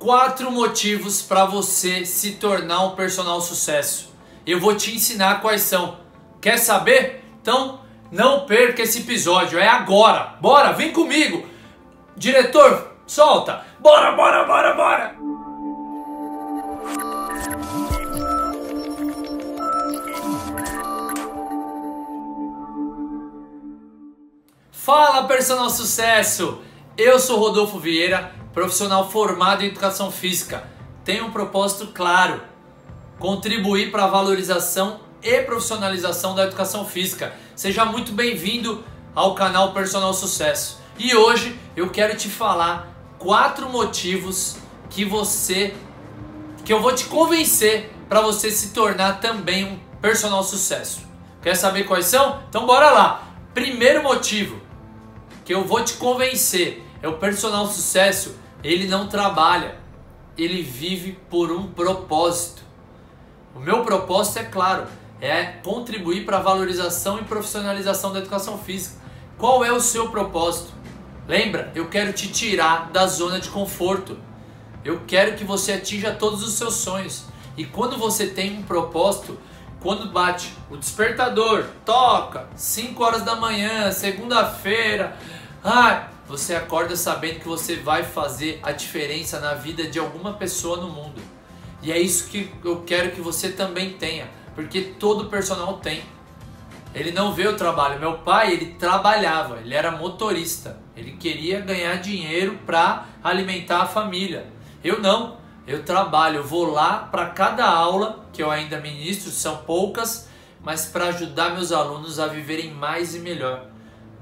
quatro motivos para você se tornar um personal sucesso. Eu vou te ensinar quais são. Quer saber? Então não perca esse episódio, é agora. Bora, vem comigo. Diretor, solta. Bora, bora, bora, bora. Fala, personal sucesso. Eu sou Rodolfo Vieira profissional formado em educação física, tem um propósito claro: contribuir para a valorização e profissionalização da educação física. Seja muito bem-vindo ao canal Personal Sucesso. E hoje eu quero te falar quatro motivos que você que eu vou te convencer para você se tornar também um personal sucesso. Quer saber quais são? Então bora lá. Primeiro motivo que eu vou te convencer é o personal sucesso, ele não trabalha, ele vive por um propósito. O meu propósito é claro, é contribuir para a valorização e profissionalização da educação física. Qual é o seu propósito? Lembra, eu quero te tirar da zona de conforto. Eu quero que você atinja todos os seus sonhos. E quando você tem um propósito, quando bate o despertador, toca, 5 horas da manhã, segunda-feira, ah, você acorda sabendo que você vai fazer a diferença na vida de alguma pessoa no mundo. E é isso que eu quero que você também tenha, porque todo personal tem. Ele não vê o trabalho. Meu pai, ele trabalhava, ele era motorista. Ele queria ganhar dinheiro para alimentar a família. Eu não. Eu trabalho, eu vou lá para cada aula que eu ainda ministro, são poucas, mas para ajudar meus alunos a viverem mais e melhor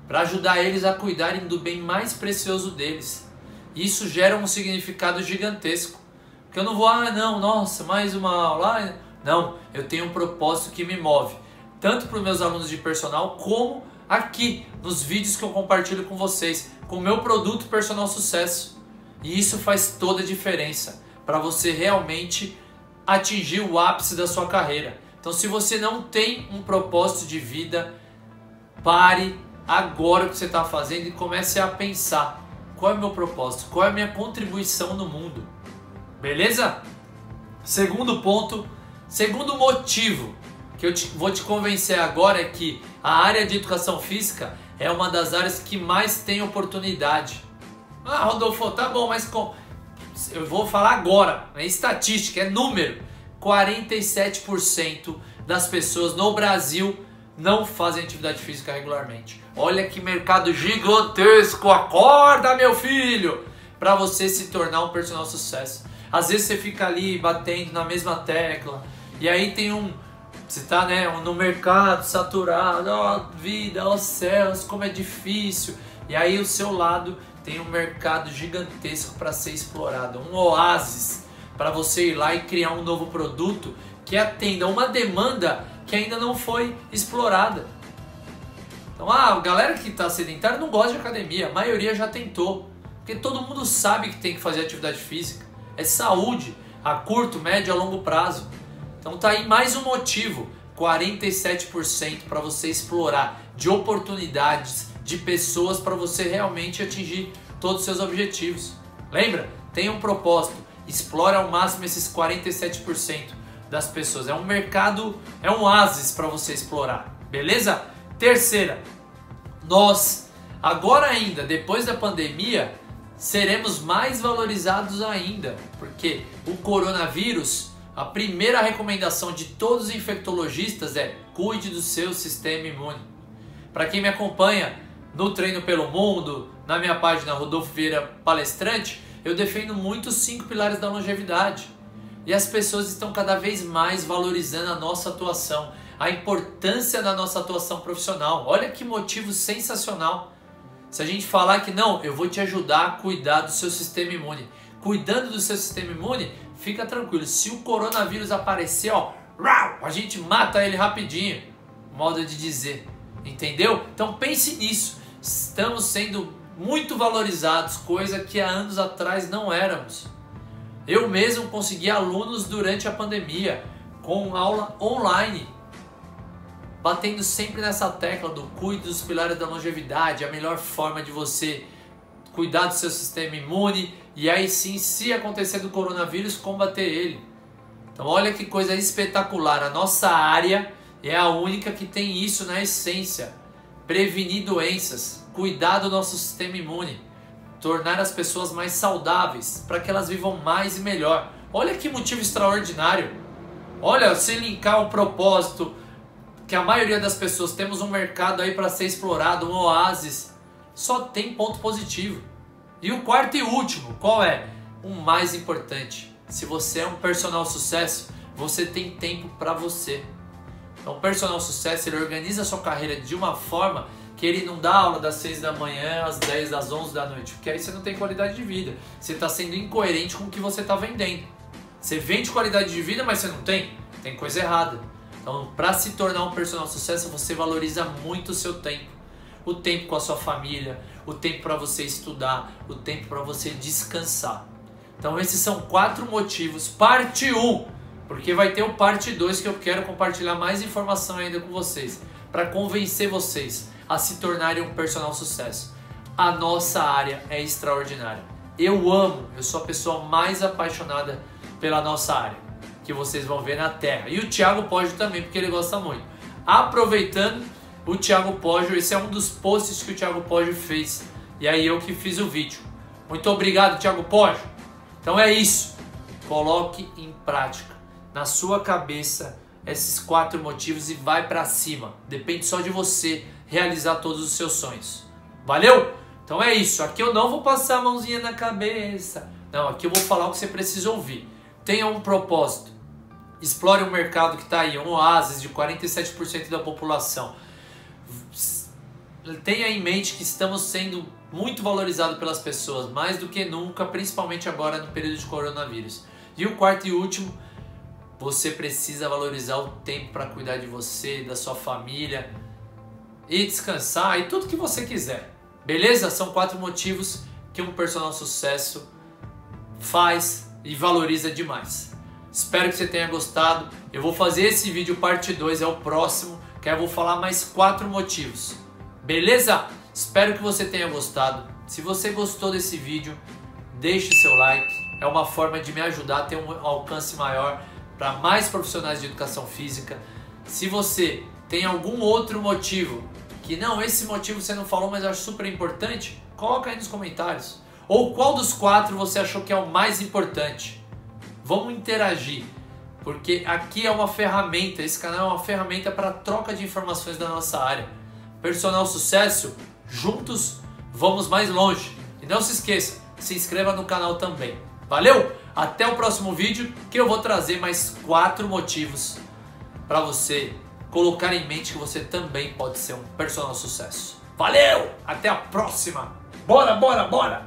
para ajudar eles a cuidarem do bem mais precioso deles. Isso gera um significado gigantesco. Porque eu não vou, ah, não, nossa, mais uma aula. Não, eu tenho um propósito que me move, tanto para os meus alunos de personal, como aqui nos vídeos que eu compartilho com vocês, com o meu produto Personal Sucesso. E isso faz toda a diferença para você realmente atingir o ápice da sua carreira. Então, se você não tem um propósito de vida, pare agora o que você está fazendo e comece a pensar qual é o meu propósito, qual é a minha contribuição no mundo. Beleza? Segundo ponto, segundo motivo que eu te, vou te convencer agora é que a área de educação física é uma das áreas que mais tem oportunidade. Ah, Rodolfo, tá bom, mas com... eu vou falar agora, é estatística, é número. 47% das pessoas no Brasil não fazem atividade física regularmente. Olha que mercado gigantesco! Acorda, meu filho! Para você se tornar um personal sucesso. Às vezes você fica ali batendo na mesma tecla e aí tem um você tá né, no mercado saturado, ó vida, ó céus, como é difícil. E aí o seu lado tem um mercado gigantesco para ser explorado, um oásis para você ir lá e criar um novo produto que atenda uma demanda que ainda não foi explorada. Então, ah, a galera que está sedentária não gosta de academia, a maioria já tentou. Porque todo mundo sabe que tem que fazer atividade física. É saúde a curto, médio e a longo prazo. Então tá aí mais um motivo, 47% para você explorar de oportunidades, de pessoas para você realmente atingir todos os seus objetivos. Lembra? Tenha um propósito, explore ao máximo esses 47% das pessoas. É um mercado, é um oásis para você explorar, beleza? Terceira, nós agora ainda, depois da pandemia, seremos mais valorizados ainda, porque o coronavírus, a primeira recomendação de todos os infectologistas é cuide do seu sistema imune. Para quem me acompanha no Treino pelo Mundo, na minha página Rodolfo Vieira Palestrante, eu defendo muito os cinco pilares da longevidade. E as pessoas estão cada vez mais valorizando a nossa atuação, a importância da nossa atuação profissional. Olha que motivo sensacional. Se a gente falar que não, eu vou te ajudar a cuidar do seu sistema imune. Cuidando do seu sistema imune, fica tranquilo. Se o coronavírus aparecer, ó, a gente mata ele rapidinho. Modo de dizer. Entendeu? Então pense nisso. Estamos sendo muito valorizados, coisa que há anos atrás não éramos. Eu mesmo consegui alunos durante a pandemia com aula online, batendo sempre nessa tecla do cuide dos pilares da longevidade, a melhor forma de você cuidar do seu sistema imune e aí sim, se acontecer do coronavírus, combater ele. Então, olha que coisa espetacular. A nossa área é a única que tem isso na essência: prevenir doenças, cuidar do nosso sistema imune, tornar as pessoas mais saudáveis para que elas vivam mais e melhor. Olha que motivo extraordinário. Olha, se linkar o propósito que a maioria das pessoas temos um mercado aí para ser explorado, um oásis, só tem ponto positivo. E o quarto e último, qual é? O mais importante. Se você é um personal sucesso, você tem tempo para você. Então, personal sucesso ele organiza a sua carreira de uma forma que ele não dá aula das 6 da manhã às 10, das 11 da noite, porque aí você não tem qualidade de vida. Você está sendo incoerente com o que você está vendendo. Você vende qualidade de vida, mas você não tem. Tem coisa errada. Então, para se tornar um personal sucesso, você valoriza muito o seu tempo. O tempo com a sua família, o tempo para você estudar, o tempo para você descansar. Então, esses são quatro motivos. Parte 1, porque vai ter o parte 2 que eu quero compartilhar mais informação ainda com vocês, para convencer vocês a se tornarem um personal sucesso. A nossa área é extraordinária. Eu amo, eu sou a pessoa mais apaixonada pela nossa área, que vocês vão ver na Terra. E o Thiago Poggio também, porque ele gosta muito. Aproveitando, o Thiago Poggio, esse é um dos posts que o Thiago Poggio fez. E aí eu que fiz o vídeo. Muito obrigado, Thiago Poggio. Então é isso. Coloque em prática na sua cabeça esses quatro motivos e vai para cima. Depende só de você realizar todos os seus sonhos. Valeu? Então é isso. Aqui eu não vou passar a mãozinha na cabeça. Não, aqui eu vou falar o que você precisa ouvir. Tenha um propósito. Explore um mercado que está aí, um oásis de 47% da população. Tenha em mente que estamos sendo muito valorizados pelas pessoas, mais do que nunca, principalmente agora no período de coronavírus. E o quarto e último, você precisa valorizar o tempo para cuidar de você, da sua família e descansar e tudo que você quiser. Beleza? São quatro motivos que um personal sucesso faz e valoriza demais. Espero que você tenha gostado. Eu vou fazer esse vídeo parte 2, é o próximo, que eu vou falar mais quatro motivos. Beleza? Espero que você tenha gostado. Se você gostou desse vídeo, deixe seu like. É uma forma de me ajudar a ter um alcance maior para mais profissionais de educação física. Se você tem algum outro motivo que não, esse motivo você não falou, mas eu acho super importante, coloca aí nos comentários. Ou qual dos quatro você achou que é o mais importante? Vamos interagir, porque aqui é uma ferramenta, esse canal é uma ferramenta para troca de informações da nossa área. Personal Sucesso, juntos vamos mais longe. E não se esqueça, se inscreva no canal também. Valeu? Até o próximo vídeo que eu vou trazer mais quatro motivos para você colocar em mente que você também pode ser um personal sucesso. Valeu! Até a próxima! Bora, bora, bora!